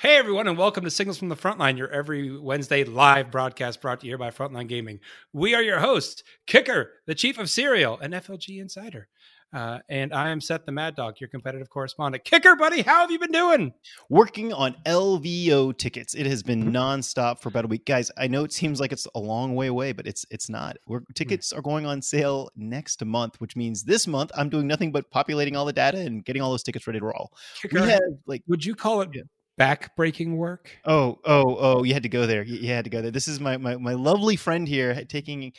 Hey everyone, and welcome to Signals from the Frontline, your every Wednesday live broadcast brought to you by Frontline Gaming. We are your hosts, Kicker, the Chief of Serial, and FLG Insider. Uh, and I am Seth the Mad Dog, your competitive correspondent. Kicker, buddy, how have you been doing? Working on LVO tickets. It has been nonstop for about a week, guys. I know it seems like it's a long way away, but it's it's not. We're, tickets are going on sale next month, which means this month I'm doing nothing but populating all the data and getting all those tickets ready to roll. Kicker, We have like would you call it back-breaking work? Oh, oh, oh! You had to go there. You, you had to go there. This is my, my my lovely friend here taking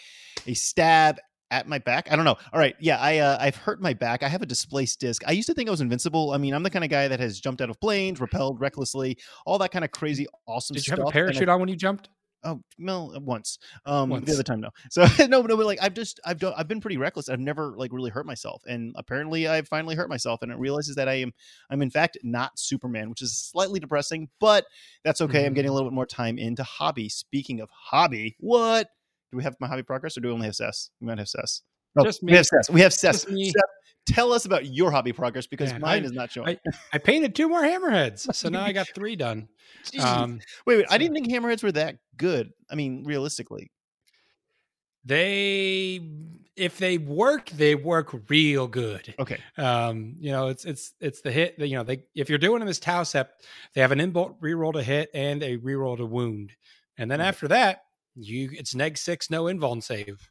a stab at my back. I don't know. All right, yeah, I uh, I've hurt my back. I have a displaced disc. I used to think I was invincible. I mean, I'm the kind of guy that has jumped out of planes, repelled recklessly, all that kind of crazy awesome Did you stuff. have a and I- parachute on when you jumped? Oh, well, once. Um, Once. the other time, no. So no, no, but like I've just I've done I've been pretty reckless. I've never like really hurt myself, and apparently I've finally hurt myself, and it realizes that I am I'm in fact not Superman, which is slightly depressing, but that's okay. I'm Mhm. getting a little bit more time into hobby. Speaking of hobby, what do we have my hobby progress, or do we only have Sess? We might have Sess. Oh, Just we me. have Sess. We have Sess. Just me. Seth, tell us about your hobby progress because Man, mine I- is not showing. I painted two more hammerheads, so now I got three done. Um, wait, wait. I didn't think hammerheads were that good. I mean, realistically. they, if they work, they work real good. Okay. Um, you know, it's it's it's the hit. You know, they if you're doing this Tau Sept, they have an inbolt reroll to hit and a reroll to wound, and then Okay. after that, you it's neg six, no invuln save.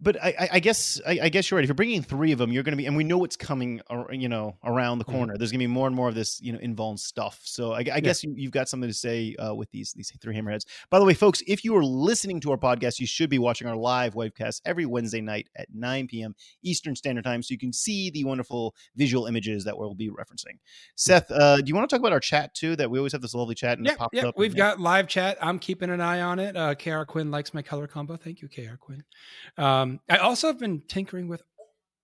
But I, I- I guess I, I guess you're right. If you're bringing three of them, you're going to be, and we know what's coming, you know, around the Mhm. corner. There's going to be more and more of this, you know, involved stuff. So I, I guess you, you've got something to say uh, with these these three hammerheads. By the way, folks, if you are listening to our podcast, you should be watching our live webcast every Wednesday night at 9 p.m. Eastern Standard Time, so you can see the wonderful visual images that we'll be referencing. Seth, uh, do you want to talk about our chat too? That we always have this lovely chat and Yeah, it pops yeah. up. We've and- got live chat. I'm keeping an eye on it. Uh, Kr Quinn likes my color combo. Thank you, Kr Quinn. Um, I also have been tinkering with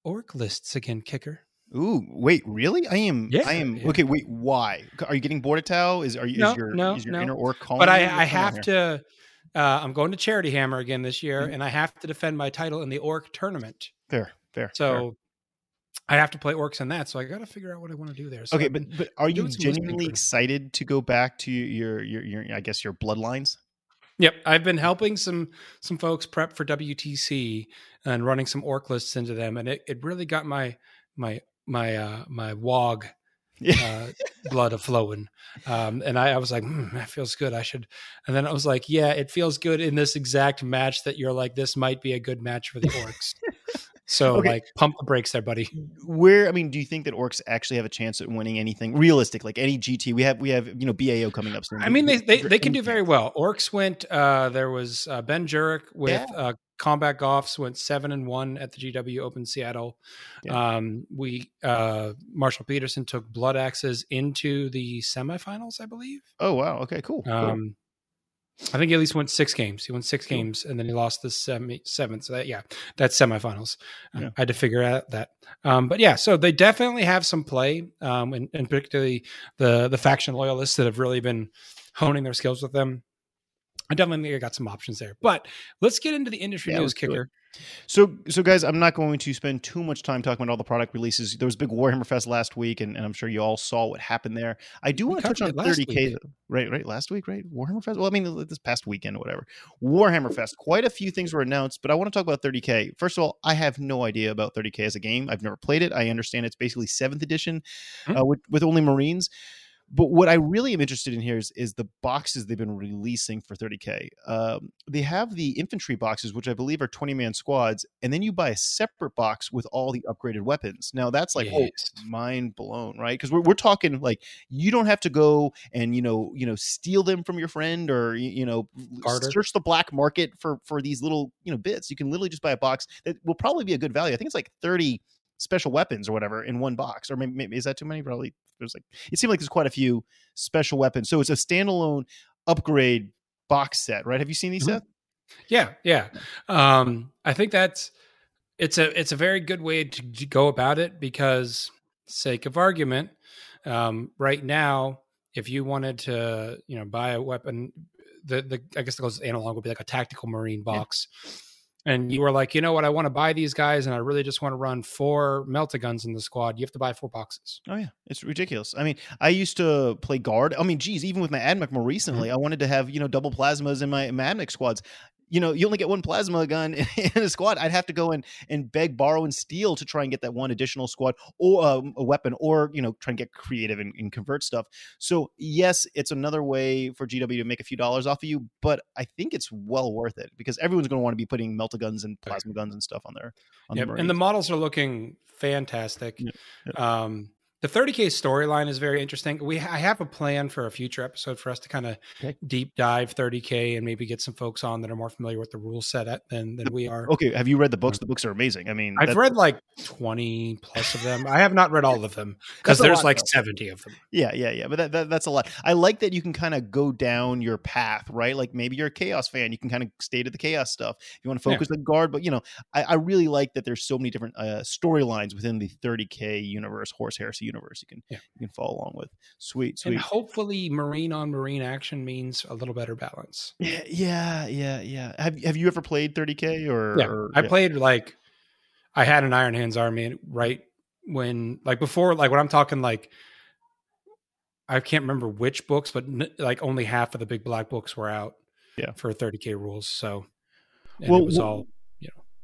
orc lists again. Kicker. Ooh, wait, really? I am. Yeah, I am. yeah. Okay, wait. Why are you getting bored at Tau? Is are you? No, is your no, is your no. inner orc calling? but I, you? I What's going on have to. Uh, I'm going to Charity Hammer again this year, Mhm. and I have to defend my title in the Orc tournament. Fair, fair. fair. So I have to play orcs in that. So I got to figure out what I want to do there. So okay, but but are you doing some listening genuinely excited to go back to your your your I guess your bloodlines? Yep, I've been helping some some folks prep for WTC and running some orc lists into them, and it, it really got my my my uh my wog uh, blood a flowing. Um, and I, I was like, hmm, that feels good. I should. And then I was like, yeah, it feels good in this exact match that you're like, this might be a good match for the orcs. So Okay. like, pump the brakes there, buddy. Where I mean, do you think that orcs actually have a chance at winning anything realistic? Like any GT, we have we have you know BAO coming up soon. I mean, they they, they can do very well. Orcs went. Uh, there was uh, Ben Jurek with Yeah. uh, Combat Goffs went seven and one at the GW Open Seattle. Yeah. Um, we uh, Marshall Peterson took Blood Axes into the semifinals, I believe. Oh wow. Okay. Cool. cool. Um, I think he at least won six games. He won six games, and then he lost the semi seventh. So that, yeah, that's semifinals. Uh, Yeah. I had to figure out that. Um, but yeah, so they definitely have some play, um, and, and particularly the the faction loyalists that have really been honing their skills with them. I definitely think I got some options there. But let's get into the industry Yeah, news kicker. So, so guys, I'm not going to spend too much time talking about all the product releases. There was big Warhammer Fest last week, and, and I'm sure you all saw what happened there. I do want to touch on covered it last 30k, week. right? Right, last week, right? Warhammer Fest. Well, I mean, this past weekend or whatever. Warhammer Fest. Quite a few things were announced, but I want to talk about 30k. First of all, I have no idea about 30k as a game. I've never played it. I understand it's basically seventh edition Hmm. uh, with with only Marines. But what I really am interested in here is, is the boxes they've been releasing for 30k. Um, they have the infantry boxes, which I believe are 20 man squads, and then you buy a separate box with all the upgraded weapons. Now that's like, oh, mind blown, right? Because we're, we're talking like you don't have to go and you know you know steal them from your friend or you know Barter. search the black market for for these little you know bits. You can literally just buy a box that will probably be a good value. I think it's like 30 special weapons or whatever in one box or maybe, maybe is that too many probably there's like it seemed like there's quite a few special weapons so it's a standalone upgrade box set right have you seen these Mhm. Seth? Yeah, yeah. Um, I think that's it's a it's a very good way to, to go about it because, sake of argument, um, right now, if you wanted to, you know, buy a weapon, the the I guess the closest analog would be like a tactical marine box. And you were like, you know what, I want to buy these guys, and I really just want to run four Meltaguns in the squad. You have to buy four boxes. Oh yeah, it's ridiculous. I mean, I used to play guard. I mean, geez, even with my AdMech more recently, mm-hmm. I wanted to have you know double plasmas in my, my AdMech squads you know, you only get one plasma gun in a squad. I'd have to go and and beg, borrow, and steal to try and get that one additional squad or um, a weapon, or you know, try and get creative and, and, convert stuff. So yes, it's another way for GW to make a few dollars off of you, but I think it's well worth it because everyone's going to want to be putting melta guns and plasma guns and stuff on there. On yep. the and the models are looking fantastic. Yep. Yep. Um, the 30k storyline is very interesting. We I have a plan for a future episode for us to kind of okay. deep dive 30k and maybe get some folks on that are more familiar with the rule set than than we are. Okay, have you read the books? The books are amazing. I mean, I've read like 20 plus of them. I have not read all of them because there's lot, like though. 70 of them. Yeah, yeah, yeah. But that, that that's a lot. I like that you can kind of go down your path, right? Like maybe you're a chaos fan, you can kind of stay to the chaos stuff. You want to focus yeah. on guard, but you know, I, I, really like that there's so many different uh, storylines within the 30k universe, Horus Heresy universe. You can yeah you can follow along with. Sweet, sweet. And hopefully, marine on marine action means a little better balance. Yeah, yeah, yeah, yeah. Have Have you ever played 30k or? Yeah, or, I yeah. played like I had an Iron Hands army right when like before like when I'm talking like I can't remember which books, but like only half of the big black books were out. Yeah, for 30k rules. So well, it was all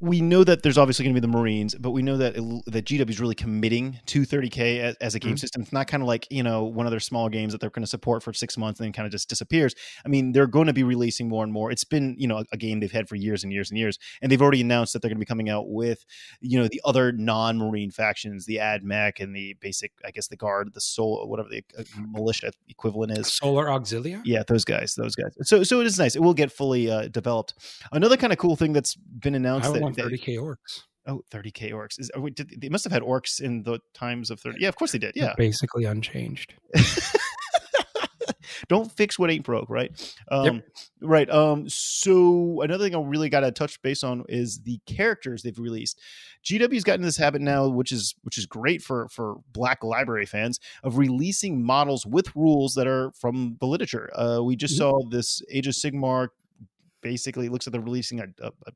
we know that there's obviously going to be the Marines, but we know that it, that GW is really committing to 30k as, as a game mm-hmm. system. It's not kind of like you know one of their small games that they're going to support for six months and then kind of just disappears. I mean, they're going to be releasing more and more. It's been you know a, a game they've had for years and years and years, and they've already announced that they're going to be coming out with you know the other non-Marine factions, the AdMech and the basic, I guess the Guard, the Soul, whatever the uh, militia equivalent is, Solar Auxilia. Yeah, those guys, those guys. So so it is nice. It will get fully uh, developed. Another kind of cool thing that's been announced that, 30k orcs. Oh, 30k orcs. Is oh, did, they must have had orcs in the times of 30. Yeah, of course they did. Yeah. They're basically unchanged. Don't fix what ain't broke, right? Um, yep. Right. Um, so another thing I really got to touch base on is the characters they've released. GW's gotten this habit now, which is which is great for for Black Library fans of releasing models with rules that are from the literature. Uh, we just mm-hmm. saw this Age of Sigmar basically looks like they're releasing a, a, a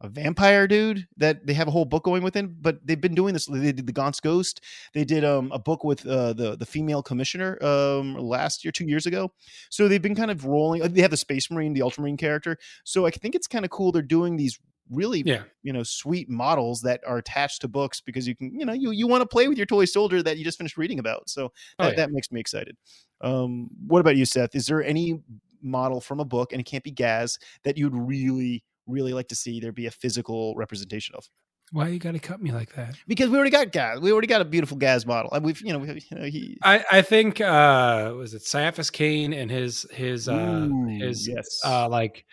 a vampire dude that they have a whole book going within, but they've been doing this. They did the Gaunt's Ghost. They did um, a book with uh, the the female commissioner um, last year, two years ago. So they've been kind of rolling. They have the Space Marine, the Ultramarine character. So I think it's kind of cool. They're doing these really yeah. you know sweet models that are attached to books because you can you know you you want to play with your toy soldier that you just finished reading about so that, oh, yeah. that makes me excited um what about you seth is there any model from a book and it can't be gaz that you'd really really like to see there be a physical representation of. Why you got to cut me like that? Because we already got Gaz. We already got a beautiful Gaz model. And we've, you know, we, you know he. I, I think uh was it Ciaphas Cain and his his uh Ooh, his yes. uh like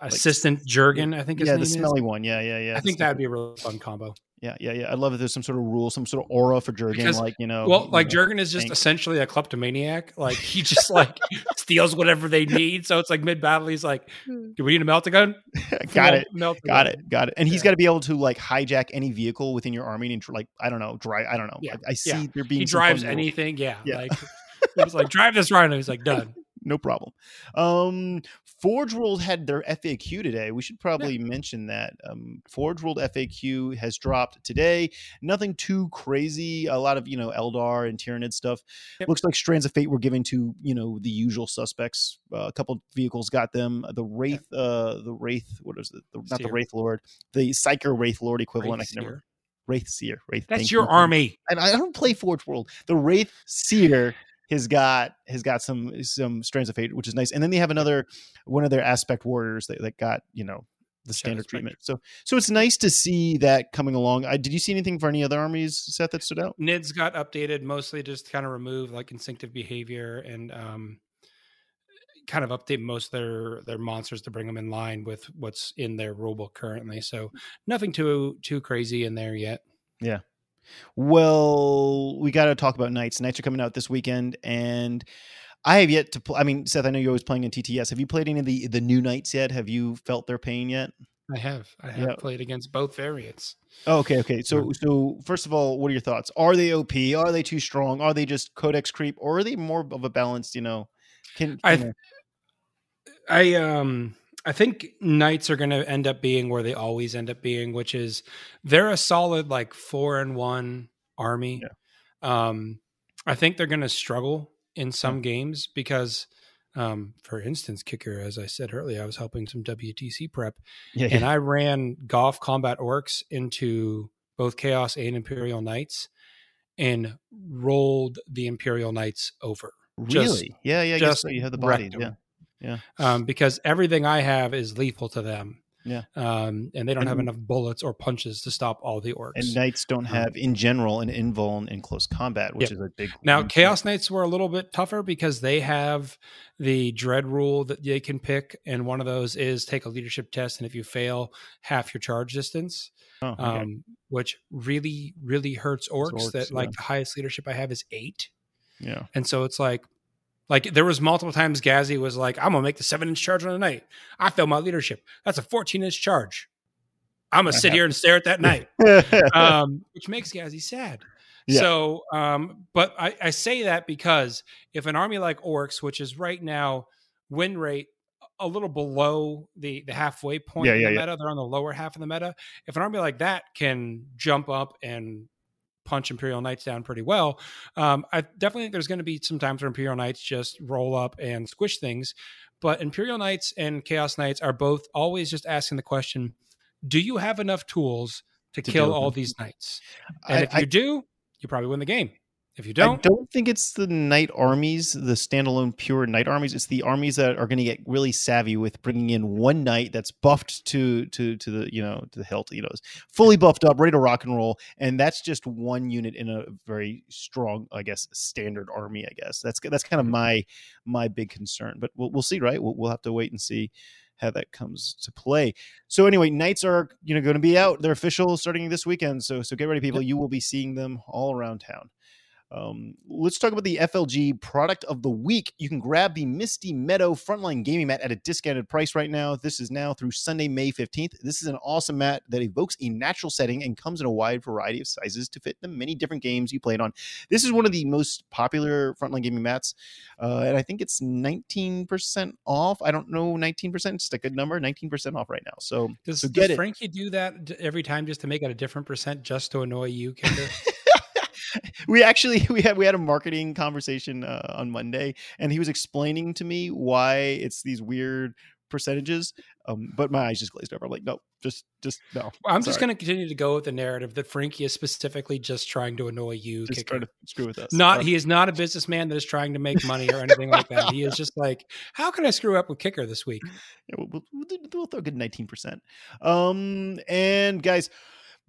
assistant like, Jurgen. I think yeah, the smelly is. one. Yeah, yeah, yeah. I think that'd be a really fun combo. Yeah, yeah, yeah. I love that there's some sort of rule, some sort of aura for Jurgen, because, like you know. Well, you like know, Jurgen is just tank. essentially a kleptomaniac. Like he just like steals whatever they need. So it's like mid battle, he's like, hmm. "Do we need a melt gun?" got it, melt got it, got it. And he's got to be able to like hijack any vehicle within your army and like I don't know, drive. I don't know. Yeah. I, I see yeah. there being he drives anything. Yeah, yeah. Like it was like drive this rhino. He's like done no problem. Um, Forge World had their FAQ today. We should probably yeah. mention that. Um, Forge World FAQ has dropped today. Nothing too crazy. A lot of you know Eldar and Tyranid stuff. Yep. Looks like Strands of Fate were given to you know the usual suspects. Uh, a couple vehicles got them. The Wraith, yeah. uh, the Wraith. What is it? The, not the Wraith Lord. The Psyker Wraith Lord equivalent. Wraith I can never. Wraith Seer. Wraith. That's your you. army. And I don't play Forge World. The Wraith Seer has got has got some some strands of fate, which is nice. And then they have another one of their aspect warriors that, that got you know the standard treatment. So so it's nice to see that coming along. I, did you see anything for any other armies, Seth, that stood out? Nids got updated, mostly just kind of remove like instinctive behavior and um, kind of update most of their their monsters to bring them in line with what's in their rulebook currently. So nothing too too crazy in there yet. Yeah. Well, we got to talk about Knights. Knights are coming out this weekend, and I have yet to. Pl- I mean, Seth, I know you're always playing in TTS. Have you played any of the the new Knights yet? Have you felt their pain yet? I have. I have yeah. played against both variants. Oh, okay, okay. So, so first of all, what are your thoughts? Are they OP? Are they too strong? Are they just codex creep, or are they more of a balanced? You know, can, can I? I um I think Knights are going to end up being where they always end up being, which is they're a solid like four and one army. Yeah. Um, I think they're going to struggle in some yeah. games because, um, for instance, kicker, as I said earlier, I was helping some WTC prep, yeah, and I ran Goff combat orcs into both Chaos and Imperial Knights, and rolled the Imperial Knights over. Really? Just, yeah, yeah. Just you have the body. Yeah. Yeah. Um, because everything I have is lethal to them. Yeah. Um, and they don't and, have enough bullets or punches to stop all the orcs. And knights don't um, have, in general, an invuln in close combat, which yeah. is a big. Now, chaos knights were a little bit tougher because they have the dread rule that they can pick, and one of those is take a leadership test, and if you fail, half your charge distance. Oh, okay. um, which really, really hurts orcs. orcs that like yeah. the highest leadership I have is eight. Yeah. And so it's like like there was multiple times Gazzy was like, "I'm gonna make the seven inch charge on the knight. I feel my leadership. That's a 14 inch charge. I'm gonna sit here and stare at that knight," um, which makes Gazzy sad. Yeah. So, um, but I, I say that because if an army like Orcs, which is right now win rate a little below the the halfway point yeah, in the meta, they're on the lower half of the meta. If an army like that can jump up and punch Imperial Knights down pretty well. Um, I definitely think there's going to be some times where Imperial Knights just roll up and squish things, but Imperial Knights and Chaos Knights are both always just asking the question: Do you have enough tools to, to kill all these knights? And I, if you I, do, you probably win the game. If you don't, I don't think it's the knight armies, the standalone pure knight armies. It's the armies that are going to get really savvy with bringing in one knight that's buffed to to to the you know to the hilt, you know, fully buffed up, ready to rock and roll, and that's just one unit in a very strong, I guess, standard army. I guess that's that's kind of mm-hmm. my my big concern, but we'll we'll see, right? We'll, we'll have to wait and see how that comes to play. So anyway, Knights are you know going to be out. They're official starting this weekend. So so get ready, people. You will be seeing them all around town. Um, let's talk about the FLG product of the week. You can grab the Misty Meadow Frontline Gaming Mat at a discounted price right now. This is now through Sunday, May 15th. This is an awesome mat that evokes a natural setting and comes in a wide variety of sizes to fit the many different games you played on. This is one of the most popular Frontline Gaming Mats, uh, and I think it's 19% off. I don't know, 19%, it's a good number, 19% off right now. So, does, so get does Frankie do that every time just to make it a different percent just to annoy you, Kicker? we actually we had we had a marketing conversation uh, on Monday, and he was explaining to me why it's these weird percentages. Um, but my eyes just glazed over. I'm like, no, just just no. I'm Sorry. just going to continue to go with the narrative that Frankie is specifically just trying to annoy you, just trying to screw with us. Not he is not a businessman that is trying to make money or anything like that. He is just like, how can I screw up with kicker this week? Yeah, we'll, we'll, we'll throw a good 19 percent. Um, and guys.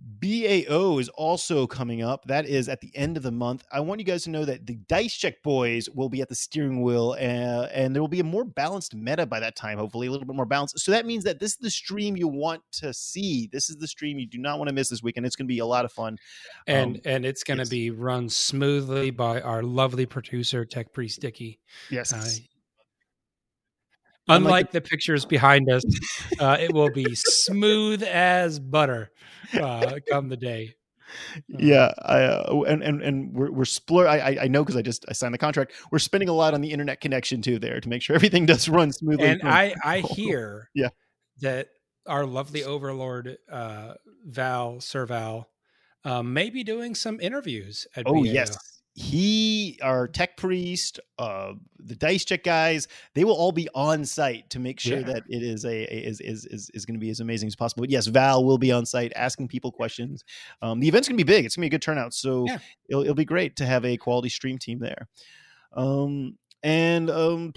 BAO is also coming up. That is at the end of the month. I want you guys to know that the Dice Check boys will be at the steering wheel, uh, and there will be a more balanced meta by that time. Hopefully, a little bit more balanced. So that means that this is the stream you want to see. This is the stream you do not want to miss this weekend. It's going to be a lot of fun, and um, and it's going to be run smoothly by our lovely producer Tech Priest Dicky. Yes. Uh, Unlike the pictures behind us, uh, it will be smooth as butter uh, come the day. Yeah, I, uh, and and and we're we're splur. I I know because I just I signed the contract. We're spending a lot on the internet connection too there to make sure everything does run smoothly. And I I hear yeah that our lovely overlord uh, Val Sir Val um, may be doing some interviews. At oh BAO. yes, he our tech priest uh the dice check guys they will all be on site to make sure yeah. that it is a, a is is is, is going to be as amazing as possible. But yes val will be on site asking people questions. Um the event's going to be big. It's going to be a good turnout. So yeah. it'll, it'll be great to have a quality stream team there. Um and um,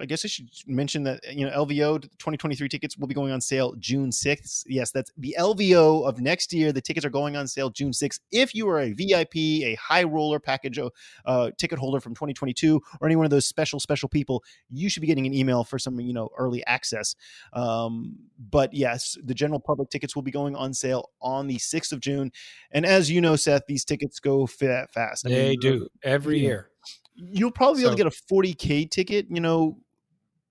I guess I should mention that you know LVO 2023 tickets will be going on sale June 6th. Yes, that's the LVO of next year. The tickets are going on sale June 6th. If you are a VIP, a high roller package uh, ticket holder from 2022, or any one of those special special people, you should be getting an email for some you know early access. Um, but yes, the general public tickets will be going on sale on the 6th of June. And as you know, Seth, these tickets go fast. I they mean, do every year you'll probably be able to get a 40k ticket you know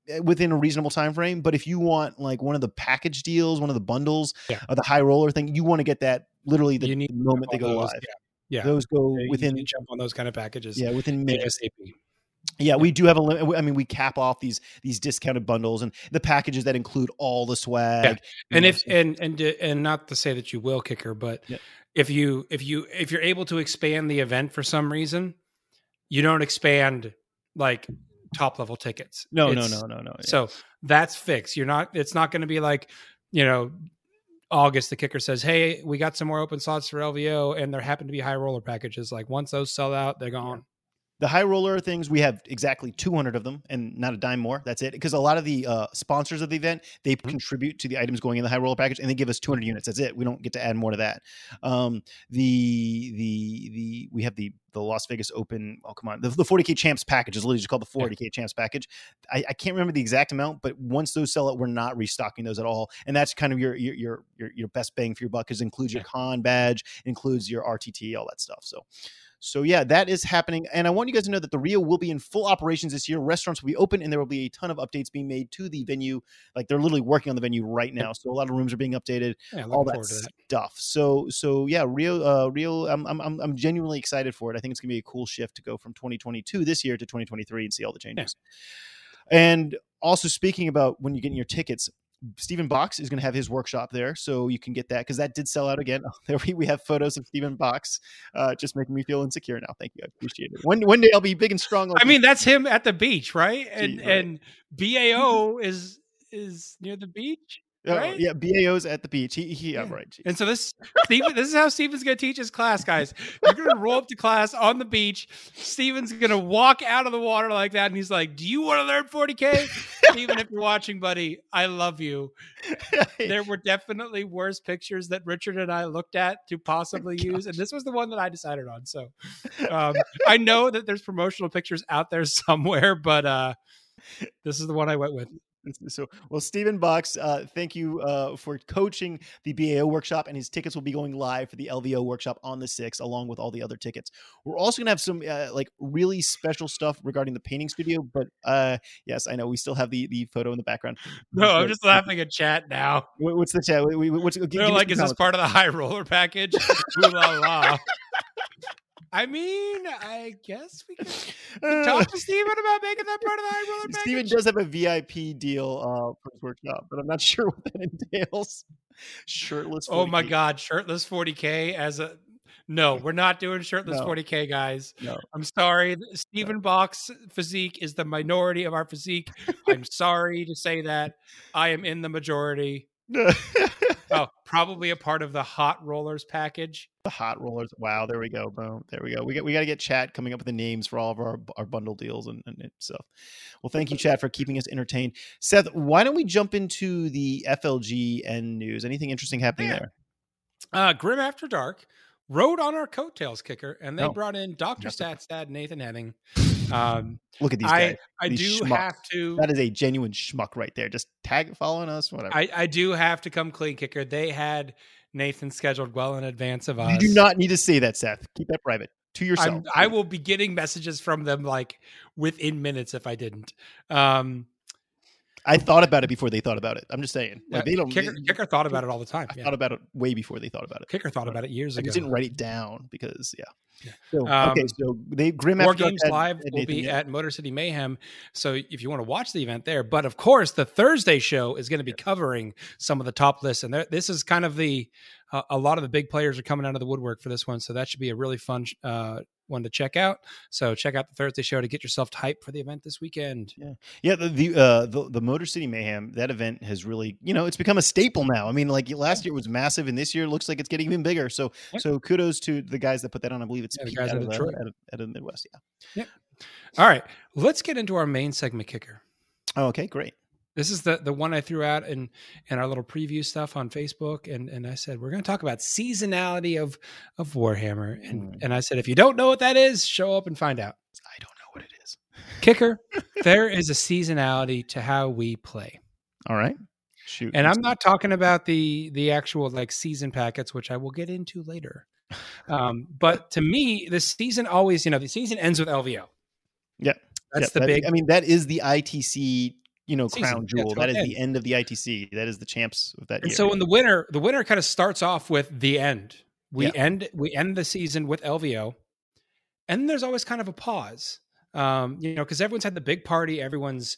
eh, within a reasonable time frame but if you want like one of the package deals one of the bundles yeah. or the high roller thing you want to get that literally the, the moment they go those, live yeah. yeah. those go yeah, within jump on those kind of packages yeah within minutes ASAP. Yeah, we do have a limit. I mean, we cap off these these discounted bundles and the packages that include all the swag. Yeah. And if and and and not to say that you will kicker, but Yeah. if you if you if you're able to expand the event for some reason, you don't expand like top level tickets. no, no, It's- no, no, no. yeah. So that's fixed. You're not. It's not going to be like you know. August, the kicker says, "Hey, we got some more open slots for LVO, and there happen to be high roller packages. Like once those sell out, they're gone." The high roller things we have exactly 200 of them and not a dime more. That's it. Because a lot of the uh, sponsors of the event they Mhm. contribute to the items going in the high roller package and they give us 200 units. That's it. We don't get to add more to that. Um, the the the we have the the las vegas open oh come on the, the 40k champs package is literally just called the 40k champs package. I, I can't remember the exact amount but once those sell out we're not restocking those at all. And that's kind of your your your your, your best bang for your buck because it includes your Yeah. con badge includes your rtt all that stuff. So so yeah, that is happening, and I want you guys to know that the Rio will be in full operations this year. Restaurants will be open, and there will be a ton of updates being made to the venue. Like they're literally working on the venue right now, so a lot of rooms are being updated, Yeah, all that to that. stuff. So so yeah, Rio uh, Rio, I'm, I'm I'm I'm genuinely excited for it. I think it's gonna be a cool shift to go from 2022 this year to 2023 and see all the changes. And also speaking about when you're getting your tickets, Stephen Box is going to have his workshop there, so you can get that because that did sell out again. there we, we have photos of Stephen Box, uh, just making me feel insecure now. Thank you, I appreciate it. One one day I'll be big and strong. Like I mean, that's him at the beach, right? And Gee, right. and BAO is is near the beach, Oh, right? yeah, BAO's at the beach. He, he yeah, Yeah. right. geez. And so this Steven, this is how Steven's gonna teach his class, guys. You're gonna roll up to class on the beach. Steven's gonna walk out of the water like that, and he's like, Do you want to learn 40K? Steven, if you're watching, buddy, I love you. There were definitely worse pictures that Richard and I looked at to possibly use, and this was the one that I decided on. So um, I know that there's promotional pictures out there somewhere, but uh this is the one I went with. So, well, Stephen Box, uh, thank you uh, for coaching the BAO workshop, and his tickets will be going live for the LVO workshop on the 6th, along with all the other tickets. We're also going to have some uh, like really special stuff regarding the painting studio, but uh, yes, I know we still have the the photo in the background. No, I'm just laughing at chat now. What's the chat? What's, They're give like, is this part of the high roller package? Ooh la la. I mean, I guess we can Uh, talk to Steven about making that part of the high roller package. Steven does have a VIP deal uh, for his workshop, but I'm not sure what that entails. Shirtless. oh my god, shirtless 40k as a no, we're not doing shirtless No. 40k, guys. No. I'm sorry. Stephen Box physique is the minority of our physique. I'm sorry to say that. I am in the majority. Oh, probably a part of the hot rollers package. the hot rollers. Wow, there we go. Boom. There we go. We got we got to get chat coming up with the names for all of our our bundle deals and, and stuff. Well, thank you, Chad, for keeping us entertained. Seth, why don't we jump into the FLGN news? Anything interesting happening Yeah. there? Uh, Grim After Dark rode on our coattails kicker, and they Oh. brought in Dr. Yes. Statstad Nathan Henning. Um, Look at these guys. I these do schmucks. have to That is a genuine schmuck right there. Just tag following us, whatever. I, I do have to come clean kicker. They had Nathan scheduled well in advance of us. you do not need to say that, Seth. Keep that private to yourself. I'm, I will be getting messages from them like within minutes if I didn't. Um, I thought about it before they thought about it. I'm just saying. Like, they don't. kicker, they- kicker thought about it all the time. I yeah. thought about it way before they thought about it. kicker thought about it years I ago. just didn't write it down because yeah. Yeah. So okay, Um, so they Grim War Games had- Live had will be Yip. at Motor City Mayhem. So if you want to watch the event there, but of course the Thursday show is going to be covering some of the top lists, and there, this is kind of the uh, a lot of the big players are coming out of the woodwork for this one. So that should be a really fun uh, one to check out. So check out the Thursday show to get yourself hyped for the event this weekend. Yeah, the the, uh, the the Motor City Mayhem that event has really you know it's become a staple now. I mean, like last year was massive, and this year looks like it's getting even bigger. So so kudos to the guys that put that on. I believe it's Yeah, the guys out, of, uh, Detroit. out, of, out of the Midwest. Yeah. All right, let's get into our main segment kicker. Oh, okay, great. This is the the one I threw out in in our little preview stuff on Facebook, and and I said we're going to talk about seasonality of of Warhammer, and Hmm. and I said if you don't know what that is, show up and find out. I don't know what it is. Kicker, there is a seasonality to how we play, All right, shoot. and I'm not talking about the the actual like season packets, which I will get into later. Um, but to me, the season always, you know, the season ends with LVO. Yeah. that's Yeah, the that- big. I mean, that is the ITC. You know, Season. crown jewel. it's that is it the end of the ITC. That is the champs of that And year. so in the winter, the winter kind of starts off with the end. We Yeah. end we end the season with LVO, and there's always kind of a pause. Um, you know, because everyone's had the big party, everyone's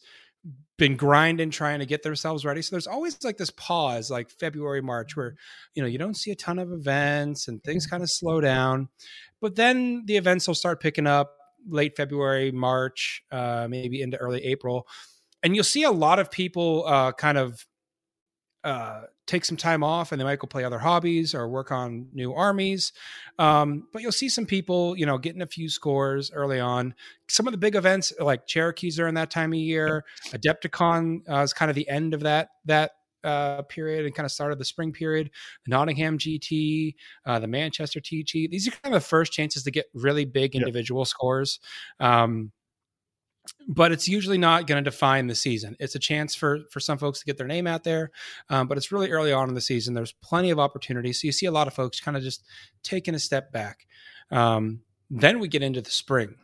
been grinding trying to get themselves ready. So there's always like this pause, like February, March, where you know you don't see a ton of events and things kind of slow down. But then the events will start picking up late February, March, uh, maybe into early April, and you'll see a lot of people uh, kind of uh, take some time off and they might go play other hobbies or work on new armies. Um, but you'll see some people, you know, getting a few scores early on. Some of the big events like Cherokees are in that time of year. Adepticon uh, is kind of the end of that that uh, period and kind of started the spring period. The Nottingham GT, uh, the Manchester TT. These are kind of the first chances to get really big individual yep. scores. Um, but it's usually not going to define the season. It's a chance for for some folks to get their name out there, um, but it's really early on in the season. There's plenty of opportunities, so you see a lot of folks kind of just taking a step back. Um, then we get into the spring,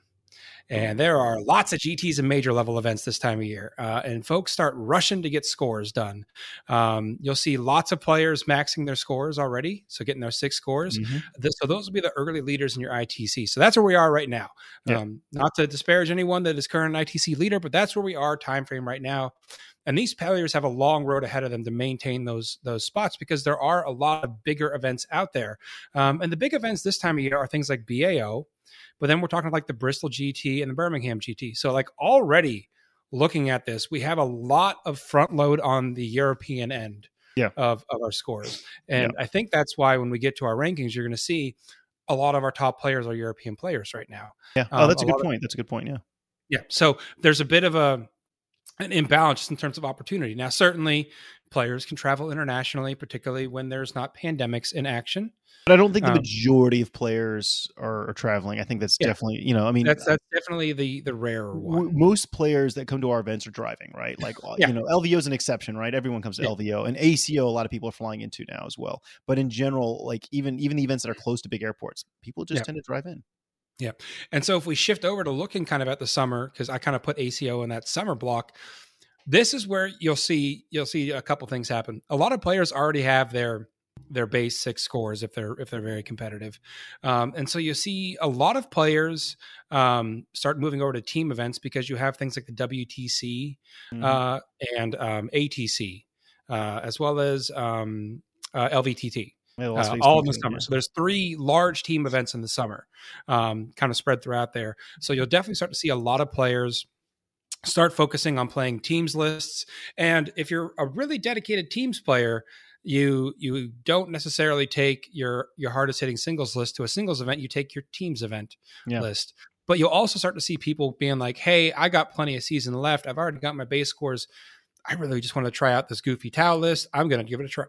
and there are lots of GTs and major level events this time of year. Uh, and folks start rushing to get scores done. Um, you'll see lots of players maxing their scores already. So getting their six scores. Mm-hmm. This, so those will be the early leaders in your ITC. So that's where we are right now. Yeah. Um, not to disparage anyone that is current ITC leader, but that's where we are time frame right now. And these players have a long road ahead of them to maintain those those spots because there are a lot of bigger events out there. Um, and the big events this time of year are things like BAO, but then we're talking like the Bristol GT and the Birmingham GT. So like already looking at this, we have a lot of front load on the European end yeah. of, of our scores. And yeah. I think that's why when we get to our rankings, you're going to see a lot of our top players are European players right now. Yeah. Oh, that's um, a, a good point. Of, that's a good point. Yeah. Yeah. So there's a bit of a an imbalance in terms of opportunity. Now, certainly players can travel internationally, particularly when there's not pandemics in action. But I don't think the um, majority of players are, are, traveling. I think that's yeah. definitely, you know, I mean, that's that's definitely the the rare one. W- most players that come to our events are driving, right? Like, uh, yeah. you know, LVO is an exception, right? Everyone comes to yeah. LVO, and ACO. A lot of people are flying into now as well. But in general, like even even the events that are close to big airports, people just tend to drive in. Yeah, and so if we shift over to looking kind of at the summer, because I kind of put ACO in that summer block. This is where you'll see you'll see a couple things happen. A lot of players already have their their base six scores if they're if they're very competitive, um, and so you see a lot of players um, start moving over to team events because you have things like the WTC mm-hmm. uh, and um, ATC uh, as well as um, uh, LVTT. Yeah, uh, all in the summer. Yeah. So there's three large team events in the summer, um, kind of spread throughout there. So you'll definitely start to see a lot of players start focusing on playing teams lists. And if you're a really dedicated teams player, you you don't necessarily take your your hardest hitting singles list to a singles event. You take your teams event yeah. list. But you'll also start to see people being like hey i got plenty of season left. I've already got my base scores. I really just want to try out this goofy Tau list. I'm going to give it a try.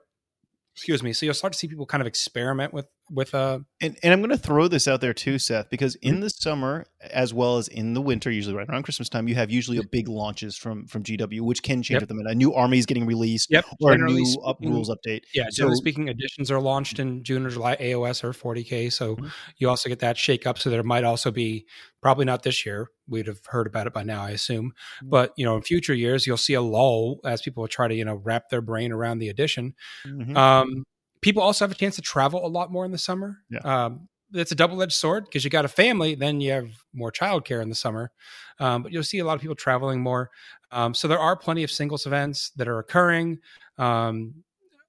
Excuse me. So you'll start to see people kind of experiment with with uh and, and i'm going to throw this out there too seth because in mm-hmm. the summer as well as in the winter usually right around christmas time you have usually a big launches from from gw which can change yep. at the minute a new army is getting released yep. or generally a new up rules update yeah generally so, speaking editions are launched in june or july aos or 40k so mm-hmm. you also get that shake up so there might also be probably not this year. We'd have heard about it by now, I assume. Mm-hmm. But you know, in future years, you'll see a lull as people try to you know wrap their brain around the addition. Mm-hmm. Um, people also have a chance to travel a lot more in the summer. Yeah. Um, it's a double-edged sword because you got a family, then you have more childcare in the summer. Um, but you'll see a lot of people traveling more. Um, so there are plenty of singles events that are occurring. Um,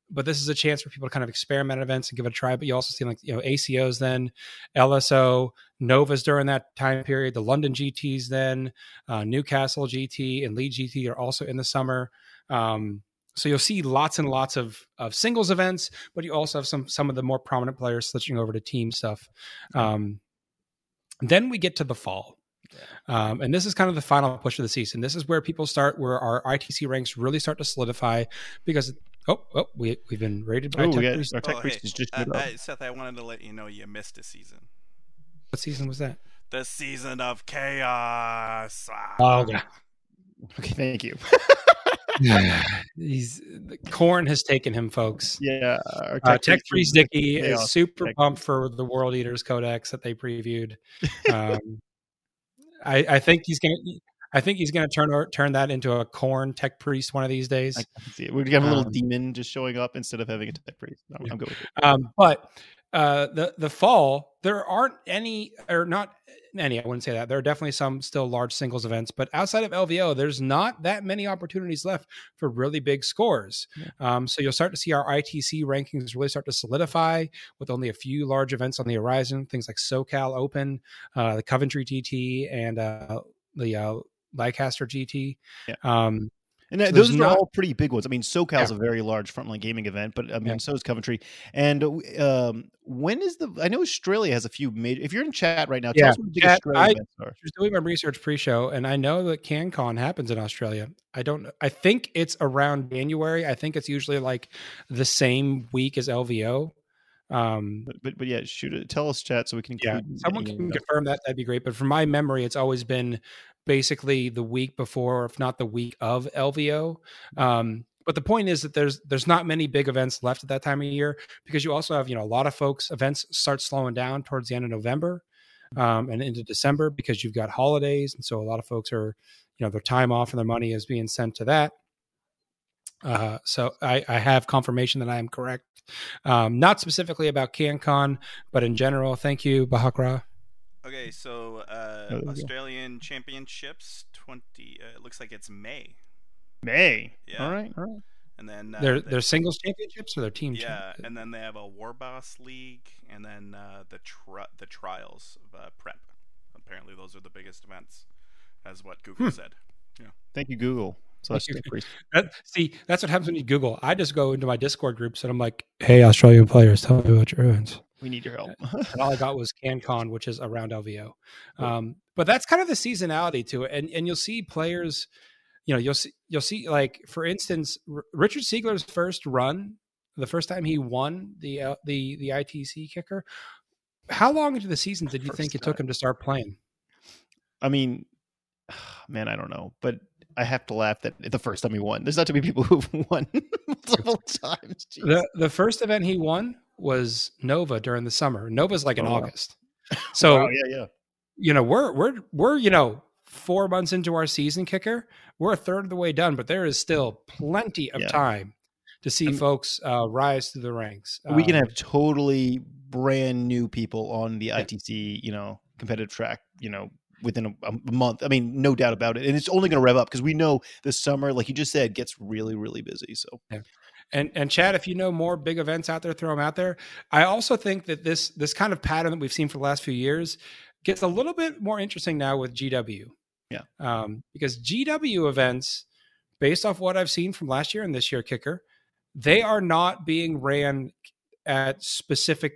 but this is a chance for people to kind of experiment events and give it a try. But you also see like you know ACOs then, LSO, Novas during that time period, the London GTs then, uh, Newcastle GT and Lead GT are also in the summer. So you'll see lots and lots of of singles events, but you also have some some of the more prominent players switching over to team stuff. Um, then we get to the fall. Um, and this is kind of the final push of the season. This is where people start, where our ITC ranks really start to solidify because Oh, oh, we we've been rated by oh, Tech Priest. Our Tech oh, Priest hey, is just uh, uh, Seth, I wanted to let you know you missed a season. What season was that? The season of chaos. Oh, yeah. Okay, thank you. He's Khorne has taken him, folks. Yeah, uh, Tech, Priest Dicky is super Tech. pumped for the World Eaters Codex that they previewed. Um, I, I think he's gonna. I think he's going to turn turn that into a Khorne tech priest one of these days. I can see it. We're going to have a little um, demon just showing up instead of having a tech priest. I'm, yeah. I'm good. Um, but uh, the the fall, there aren't any or not any. I wouldn't say that. There are definitely some still large singles events, but outside of LVO, there's not that many opportunities left for really big scores. Yeah. Um, so you'll start to see our ITC rankings really start to solidify with only a few large events on the horizon. Things like SoCal Open, uh, the Coventry GT, and uh, the uh, Leicester GT. Yeah. Um, And that, So those there's are not- all pretty big ones. I mean, SoCal's a very large frontline gaming event, but I mean, Yeah. so is Coventry. And uh, um, when is the? I know Australia has a few major. If you're in chat right now, tell Yeah, us what the big chat, I- was doing my research pre-show, and I know that CanCon happens in Australia. I don't. I think it's around January. I think it's usually like the same week as LVO. Um, But, but but yeah, shoot it. Tell us chat so we can. yeah, someone can confirm that. That'd be great. But from my memory, it's always been basically the week before, if not the week of LVO. Um, but the point is that there's there's not many big events left at that time of year because you also have you know a lot of folks events start slowing down towards the end of November um, and into December because you've got holidays, and so a lot of folks are you know their time off and their money is being sent to that. Uh, so I, I have confirmation that I am correct. Um, not specifically about CanCon, but in general. Thank you, Bahakra. Okay, so uh, there we go. Australian Championships twenty. Uh, it looks like it's May, May. Yeah. All right. All right. and then uh, Their they- their singles championships or their team? yeah, champ- and then they have a War Boss League, and then uh, the tri- the trials of uh, prep. Apparently, those are the biggest events, as what Google Hmm. said. Thank you, Google. So that's you. That, see, that's what happens when you Google. I just go into my Discord groups and I'm like, "Hey, Australian players, tell me about your events." We need your help. and all I got was CanCon, which is around LVO. Um, but that's kind of the seasonality to it, and and you'll see players, you know, you'll see you'll see like for instance, R- Richard Siegler's first run, the first time he won the uh, the the ITC kicker. How long into the season did you think it took him to start playing? I mean, man, I don't know, but I have to laugh that the first time he won. There's not too many people who've won multiple times. Jeez. The the first event he won was Nova during the summer. Nova's like in Oh, wow. August. So Wow, yeah, yeah. you know we're we're we're you know four months into our season kicker we're a third of the way done but there is still plenty of Yeah. time to see I'm- folks uh, rise through the ranks we can Um, have totally brand new people on the Yeah. ITC, you know, competitive track, you know, within a, a month. I mean, no doubt about it. And it's only going to rev up because we know the summer, like you just said, gets really, really busy. So and and chad if you know more big events out there throw them out there i also think that this this kind of pattern that we've seen for the last few years gets a little bit more interesting now with gw Yeah. um, because gw events based off what i've seen from last year and this year kicker they are not being ran at specific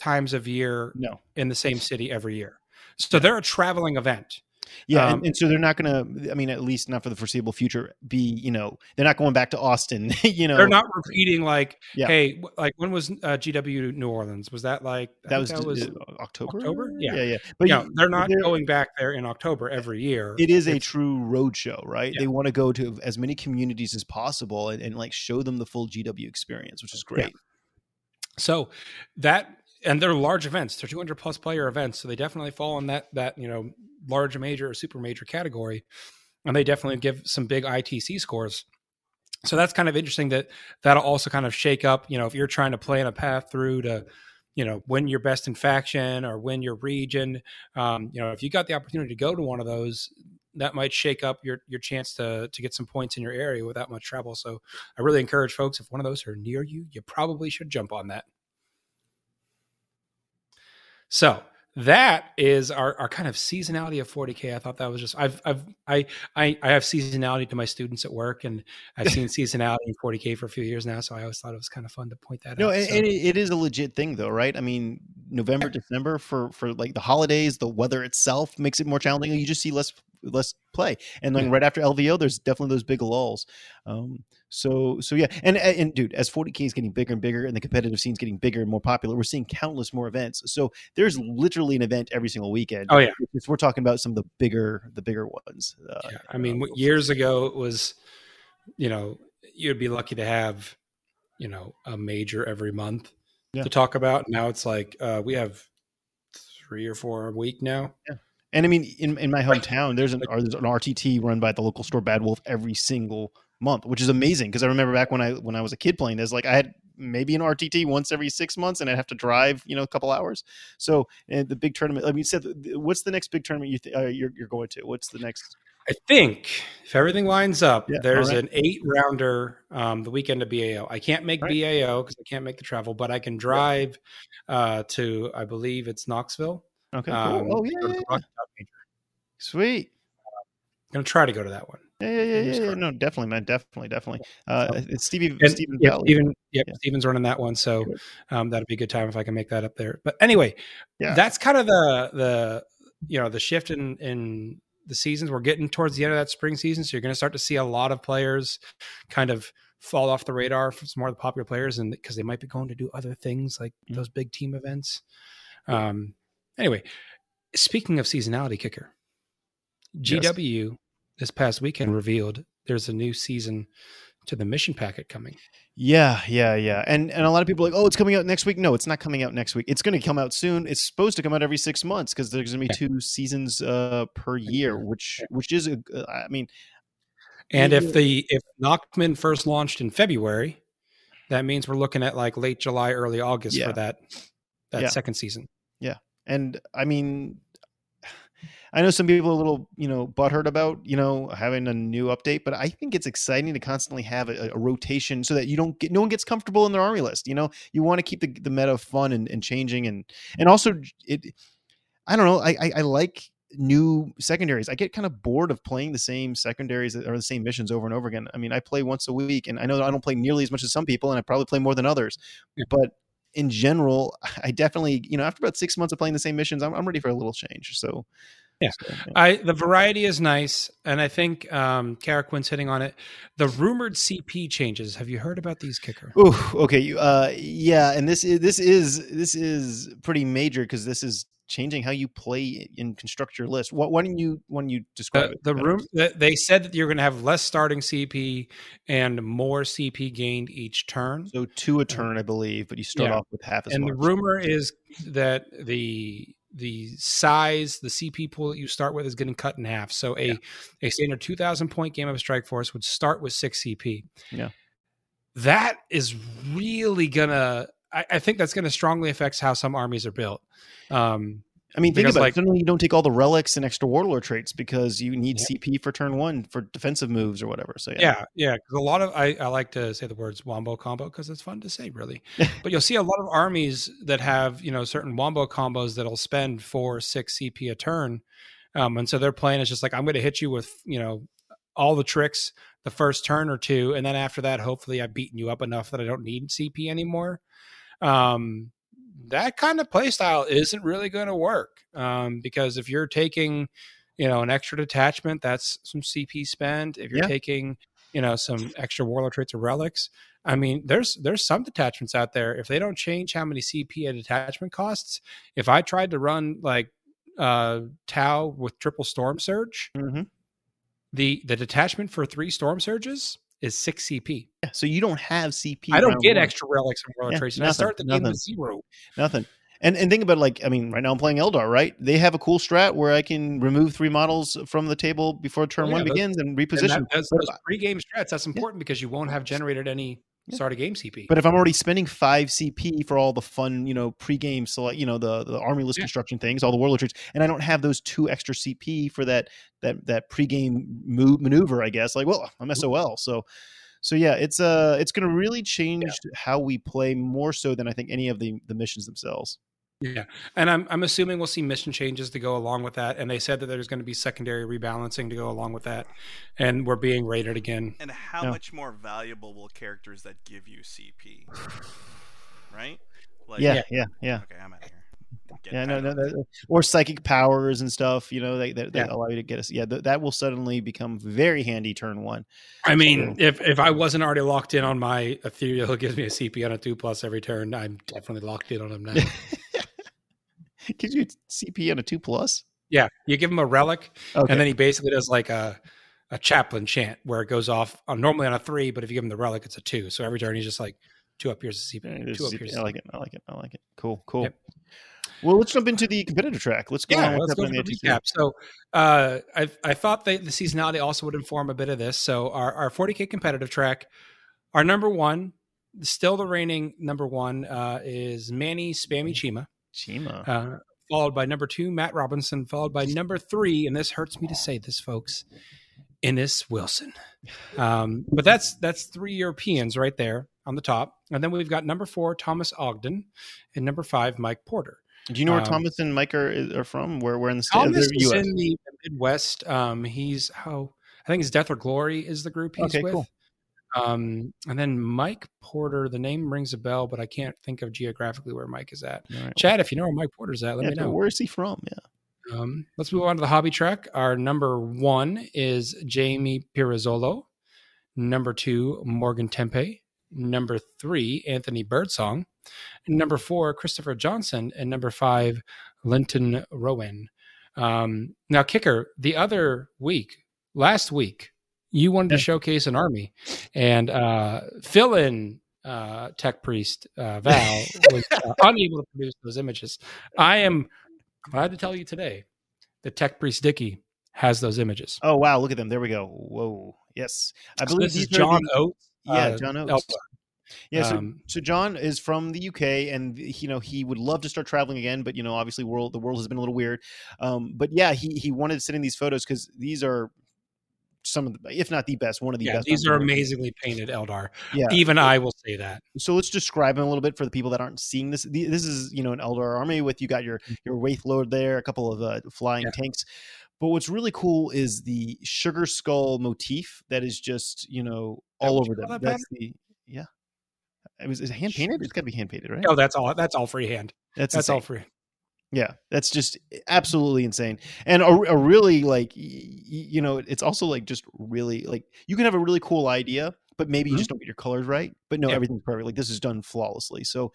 times of year no, in the same city every year. So they're a traveling event. Yeah, Um, and, and so they're not going to. I mean, at least not for the foreseeable future. Be you know, they're not going back to Austin. you know, They're not repeating like, Yeah. hey, like when was uh, GW New Orleans? Was that like that was, that was uh, October. October? Yeah. yeah, yeah. But yeah, you- they're not they're- going back there in October every year. it is a It's- true road show, right? Yeah. They want to go to as many communities as possible and, and like show them the full GW experience, which is great. So that and they're large events. They're 200 plus player events, so they definitely fall in that that you know large major or super major category, and they definitely give some big ITC scores. So that's kind of interesting. That that'll also kind of shake up. You know, if you're trying to plan a path through to, you know, win your best in faction or win your region, um, you know, if you got the opportunity to go to one of those, that might shake up your your chance to to get some points in your area without much trouble. So I really encourage folks if one of those are near you, you probably should jump on that. So that is our, our kind of seasonality of 40k. I thought that was just I've I've I I I have seasonality to my students at work, and I've seen seasonality in 40k for a few years now. So I always thought it was kind of fun to point that No, out. and, So- and it, it is a legit thing, though, right? I mean, November, December for for like the holidays, the weather itself makes it more challenging. You just see less less play, and then Yeah. right after LVO, there's definitely those big lulls. Um, so so yeah, and and dude, as 40k is getting bigger and bigger, and the competitive scene's getting bigger and more popular, we're seeing countless more events. So there's literally an event every single weekend. Oh, yeah. We're talking about some of the bigger the bigger ones. Uh, yeah, I mean, years ago it was, you know, you'd be lucky to have, you know, a major every month Yeah. to talk about. Now it's like uh, we have three or four a week now. And I mean, in, in my hometown, there's an there's an RTT run by the local store Bad Wolf every single month, which is amazing because I remember back when I when I was a kid playing this, like I had maybe an RTT once every six months, and I'd have to drive, you know, a couple hours. So, and the big tournament. I mean, you said, what's the next big tournament you th- uh, you're, you're going to? What's the next? I think if everything lines up, Yeah, there's alright. an eight rounder um, the weekend of BAO. I can't make Right. BAO because I can't make the travel, but I can drive uh, to, I believe it's Knoxville. Okay, Um, cool. Oh yeah, yeah, yeah. Rocky Top Major. sweet. I'm gonna try to go to that one. Yeah, yeah, yeah, yeah, yeah. No, definitely, man, definitely, definitely. Uh, So- it's Stevie And, Stephen yeah, Valley. Steven, yeah, Yeah. Steven's running that one, so um, that'd be a good time if I can make that up there. But anyway, Yeah. that's kind of the the you know the shift in in the seasons. We're getting towards the end of that spring season, so you're going to start to see a lot of players kind of fall off the radar for some more of the popular players, and because they might be going to do other things like Mhm. those big team events. Um, anyway, speaking of seasonality kicker, Yes. GW this past weekend revealed there's a new season to the mission packet coming. Yeah, yeah, yeah. And and a lot of people are like, oh, it's coming out next week. No, it's not coming out next week. It's going to come out soon. It's supposed to come out every six months because there's going to be two seasons uh, per year, which which is a. uh, I mean, And if the if Nockman first launched in February, that means we're looking at like late July, early August Yeah. for that that Yeah. second season. And I mean, I know some people are a little, you know, butthurt about, you know, having a new update, but I think it's exciting to constantly have a, a rotation so that you don't get, no one gets comfortable in their army list. You know, you want to keep the, the meta fun and, and changing and, and also it, I don't know. I, I, I like new secondaries. I get kind of bored of playing the same secondaries or the same missions over and over again. I mean, I play once a week and I know I don't play nearly as much as some people and I probably play more than others, Yeah. but in general, I definitely, you know, after about six months of playing the same missions, I'm, I'm ready for a little change. So, Yeah. so, I the variety is nice, and I think um Kara Quinn's hitting on it. The rumored CP changes. Have you heard about these kicker? Ooh, okay, uh, yeah, and this is this is this is pretty major because this is changing how you play and construct your list. What? Why don't you? Why don't you describe The, it? the better? room they said that you're going to have less starting CP and more CP gained each turn. So two a turn, I believe, but you start Yeah. off with half as and much. the rumor is that the the size the cp pool that you start with is getting cut in half. So a a standard 2000 point game of strike force would start with 6 cp Yeah. that is really gonna i, I think that's gonna strongly affect how some armies are built. Um I mean, think about like- it. Suddenly, you don't take all the relics and extra warlord traits because you need Yep. CP for turn one for defensive moves or whatever. So yeah, yeah yeah because a lot of I, I like to say the words wombo combo because it's fun to say really but you'll see a lot of armies that have you know certain wombo combos that'll spend four six cp a turn um, and so their plan is just like i'm going to hit you with you know all the tricks the first turn or two and then after that hopefully i've beaten you up enough that i don't need cp anymore um, that kind of play style isn't really going to work um, because if you're taking you know an extra detachment that's some cp spend. If you're Yeah. taking you know some extra warlord traits or relics i mean there's there's some detachments out there. If they don't change how many cp a detachment costs if i tried to run like uh tau with triple storm surge hmm the the detachment for three storm surges is six cp yeah. So you don't have CP. i don't get one. extra relics and warlord Yeah, and i start the game nothing. with zero Nothing. And and think about like I mean, right now I'm playing Eldar, right? They have a cool strat where I can remove three models from the table before oh, turn Oh, yeah, one those- begins and and reposition. that, that's those pre-game strats that's important because you won't have generated any Yeah. Start of game cp But if I'm already spending five CP for all the fun, you know, pre-game, so you know the the army list Yeah. construction things, all the warlord traits, and I don't have those two extra CP for that that that pre-game move maneuver, I guess. Like, well, I'm SOL, so so yeah, it's uh it's going to really change how we play more so than I think any of the the missions themselves. Yeah, and I'm I'm assuming we'll see mission changes to go along with that. And they said that there's going to be secondary rebalancing to go along with that, and we're being rated again. And how Yeah. much more valuable will characters that give you CP? Right? Like, yeah, yeah. yeah, yeah. Okay, I'm out of here. Get Yeah, no, no, that, or psychic powers and stuff. You know, they, they, they Yeah. allow you to get us. Yeah, th- that will suddenly become very handy turn one. I mean, if if I wasn't already locked in on my ethereal, who gives me a CP on a two plus every turn, I'm definitely locked in on him now. Gives you CP on a two plus. yeah, you give him a relic, Okay. and then he basically does like a a chaplain chant where it goes off on normally on a three, but if you give him the relic, it's a two. So every turn he's just like two up a Yeah, CP, two up a I like it. I like it. I like it. Cool. Cool. Yep. Well, let's jump into the competitive track. Let's go. yeah, on let's go the ATC. recap. So, uh, I I thought that the seasonality also would inform a bit of this. So, our our 40k competitive track, our number one still the reigning number one uh, is Manny Spammy Chima. Chima. Uh, followed by number two, Matt Robinson, followed by number three, and this hurts me to say this, folks, Ennis Wilson. Um, but that's that's three Europeans right there on the top, and then we've got number four, Thomas Ogden, and number five, Mike Porter. Do you know where um, Thomas and Mike are, are from? Where we're in the state Thomas is US? in the Midwest. Um, he's oh, I think his Death or Glory is the group he's Okay, with. cool. Um, and then Mike Porter, the name rings a bell, but I can't think of geographically where Mike is at. Right. Chad, if you know where Mike Porter's at, let Yeah, me know. Where is he from? Yeah. Um, let's move on to the hobby track. Our number one is Jamie Pirazzolo. Number two, Morgan Tempe. Number three, Anthony Birdsong. Number four, Christopher Johnson. And number five, Linton Rowan. Um, now, kicker, the other week, last week, you wanted to showcase an army, and uh, fill in uh, Tech Priest uh, Val was uh, unable to produce those images. I am glad to tell you today that Tech Priest Dicky has those images. Oh wow, look at them. There we go. Whoa. Yes. I So believe this is John the- Oates. Yeah, uh, John Oates. Elba. Yeah, so, Um, so John is from the UK, and you know he would love to start traveling again, but you know obviously world the world has been a little weird. Um, but yeah, he he wanted to send in these photos because these are some of the, if not the best, one of the yeah, best. these are amazingly painted Eldar. Yeah. Even I will say that. So let's describe them a little bit for the people that aren't seeing this. This is you know an Eldar army with you got your your Wraith Lord there, a couple of uh, flying Mm-hmm. Yeah. tanks. But what's really cool is the sugar skull motif that is just you know all over them. that That's the yeah. It was is it hand painted? It's got to be hand painted, right? Oh, that's all. That's all freehand. That's That's insane. all free. Yeah, that's just absolutely insane, and a, a really like y- you know, it's also like just really like you can have a really cool idea, but maybe you Mhm. just don't get your colors right. But no, Yeah. everything's perfect. Like this is done flawlessly. So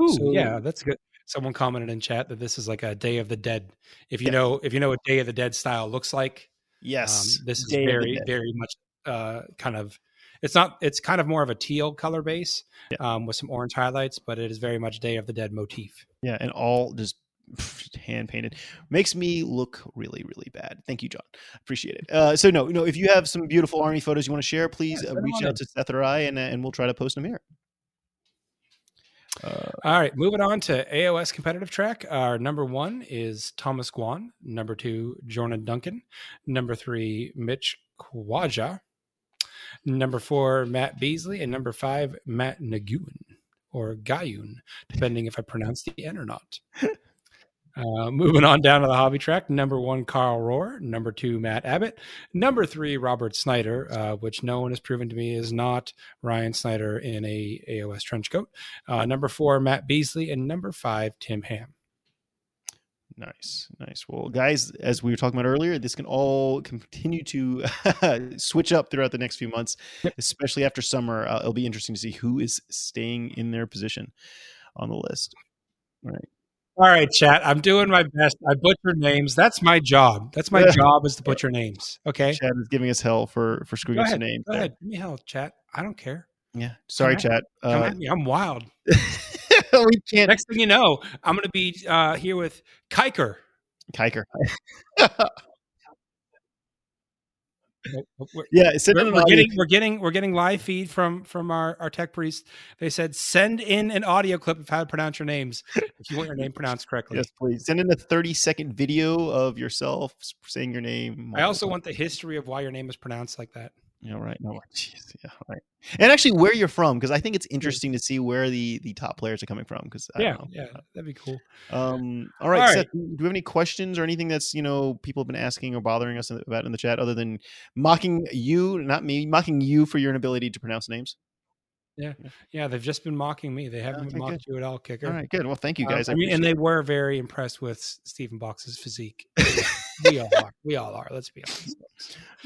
Ooh, So- yeah, that's good. Someone commented in chat that this is like a Day of the Dead. If you Yeah. know, if you know what Day of the Dead style looks like, yes, um, this is Day very, very much uh, kind of. It's not. It's kind of more of a teal color base Yeah. um, with some orange highlights, but it is very much Day of the Dead motif. yeah, and all just hand painted makes me look really really bad. Thank you, John. Appreciate it. Uh, so no, no, if you have some beautiful army photos you want to share, please Yeah, uh, reach out in. to Seth or I, and uh, and we'll try to post them here. Uh, All right, moving on to AOS competitive track. Our number one is Thomas Guan. Number two, Jordan Duncan. Number three, Mitch Kwaja. Number four, Matt Beasley. And number five, Matt Nagoon or Gayun, depending if I pronounce the N or not. Uh, moving on down to the hobby track. Number one, Carl Rohr. Number two, Matt Abbott. Number three, Robert Snyder, uh, which no one has proven to me is not Ryan Snyder in a AOS trench coat. Uh, number four, Matt Beasley, and number five, Tim Ham. Nice, nice. Well, guys, as we were talking about earlier, this can all continue to switch up throughout the next few months, especially after summer. Uh, it'll be interesting to see who is staying in their position on the list. Right. All right, chat. I'm doing my best. I butcher names. That's my job. That's my job is to butcher names. Okay. Chad is giving us hell for for screwing up some names. Go there. ahead. Give me hell, chat. I don't care. Yeah. Sorry, Come. Come Uh, at me. I'm wild. we can't. Next thing you know, I'm going to be uh, here with Kiker. Kiker. We're, yeah. Send we're, we're getting we're getting we're getting live feed from from our, our tech priest. They said send in an audio clip of how to pronounce your names if you want your name pronounced correctly. Yes, please. Send in a 30 second video of yourself saying your name. I also want the history of why your name is pronounced like that. Yeah, right. No, jeez, yeah, right. And actually, where you're from, because I think it's interesting to see where the the top players are coming from. Because yeah, know. yeah, that'd be cool. Um. All right, All Seth. Do we have any questions or anything that's you know people have been asking or bothering us about in the chat, other than mocking you, not me, mocking you for your inability to pronounce names? Yeah, yeah, they've just been mocking me. They haven't Okay, mocked you at all, kicker. All right, good. Well, thank you Um, guys. I mean, and they were very impressed with Stephen Box's physique. we all are. We all are. Let's be honest.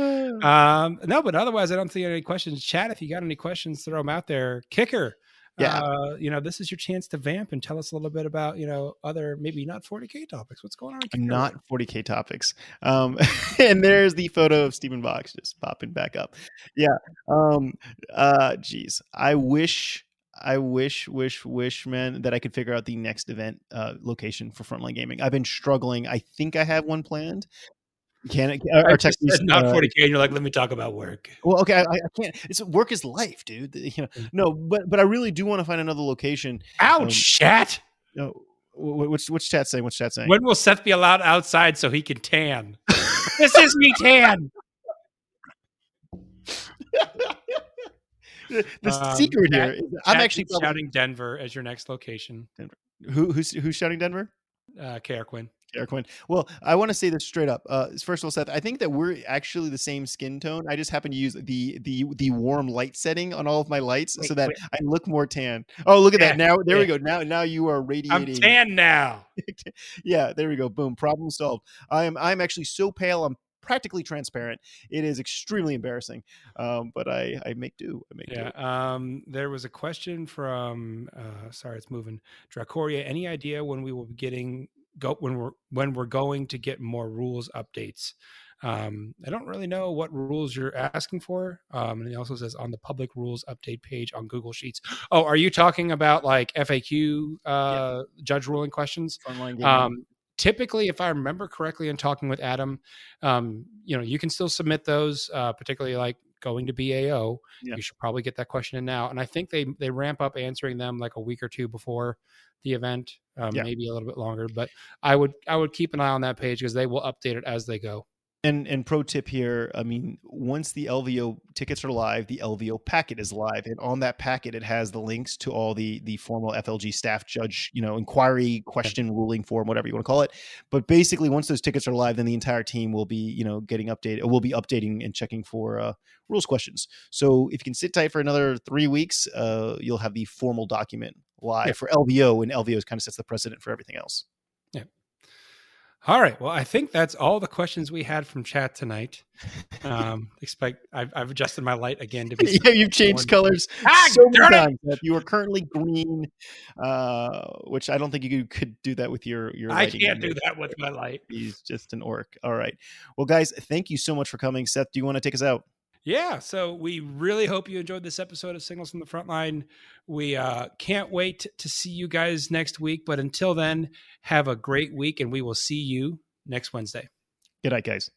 Um, no, but otherwise, I don't see any questions. Chat, if you got any questions, throw them out there. Kicker. Yeah. Uh, you know, this is your chance to vamp and tell us a little bit about, you know, other maybe not 40K topics. What's going on? Kicker? not 40k topics um and there's the photo of stephen box just popping back up yeah um uh geez i wish i wish wish wish man that i could figure out the next event uh location for frontline gaming i've been struggling i think i have one planned Can it? Our, I text said not 40k, and you're like, let me talk about work. Well, okay, I, I can't. It's work is life, dude. You know, no, but but I really do want to find another location. Ouch, Um, chat. No, wh- wh- which which chat saying? Which chat saying? When will Seth be allowed outside so he can tan? this is me tan. the Um, secret here is I'm actually keeps shouting Denver as your next location. who who's who's shouting Denver? Uh, KR Quinn. Eric Quinn. Well, I want to say this straight up. Uh, first of all, Seth, I think that we're actually the same skin tone. I just happen to use the the the warm light setting on all of my lights Wait, so that wait. I look more tan. Oh, look at that! Now there we go. Now now you are radiating. I'm tan now. yeah, there we go. Boom. Problem solved. I am I'm actually so pale. I'm practically transparent. It is extremely embarrassing. Um, but I I make do. I make Yeah. do. Um, there was a question from uh, sorry, it's moving. Dracoria, any idea when we will be getting go when we're when we're going to get more rules updates? Um, I don't really know what rules you're asking for. Um, and he also says on the public rules update page on Google Sheets. Oh, are you talking about like FAQ uh, judge ruling questions? Online gaming. Um, typically, if I remember correctly, in talking with Adam, um, you know, you can still submit those, uh, particularly like going to BAO. Yeah. You should probably get that question in now, and I think they they ramp up answering them like a week or two before the event, um, Yeah. maybe a little bit longer. But I would I would keep an eye on that page because they will update it as they go. And and pro tip here, I mean, once the LVO tickets are live, the LVO packet is live, and on that packet it has the links to all the the formal FLG staff judge, you know, inquiry, question, ruling form, whatever you want to call it. But basically, once those tickets are live, then the entire team will be, you know, getting updated. We'll be updating and checking for uh, rules questions. So if you can sit tight for another three weeks, uh, you'll have the formal document live Yeah. for LVO, and LVO kind of sets the precedent for everything else. All right. Well, I think that's all the questions we had from chat tonight. Um, expect I've, I've adjusted my light again to be. yeah, you've changed colors Ah, so many times. You are currently green, uh, which I don't think you could do that with your your. I can't do that with my light. He's just an orc. All right. Well, guys, thank you so much for coming. Seth, do you want to take us out? Yeah, so we really hope you enjoyed this episode of Signals from the Frontline. We uh, can't wait to see you guys next week, but until then, have a great week, and we will see you next Wednesday. Good night, guys.